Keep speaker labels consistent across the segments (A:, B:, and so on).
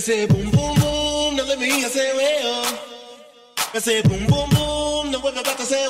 A: Say boom boom boom, no hear say well. Me say boom boom boom, no we're about to say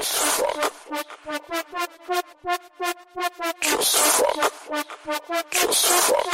B: Just fuck. Just fuck. Just fuck.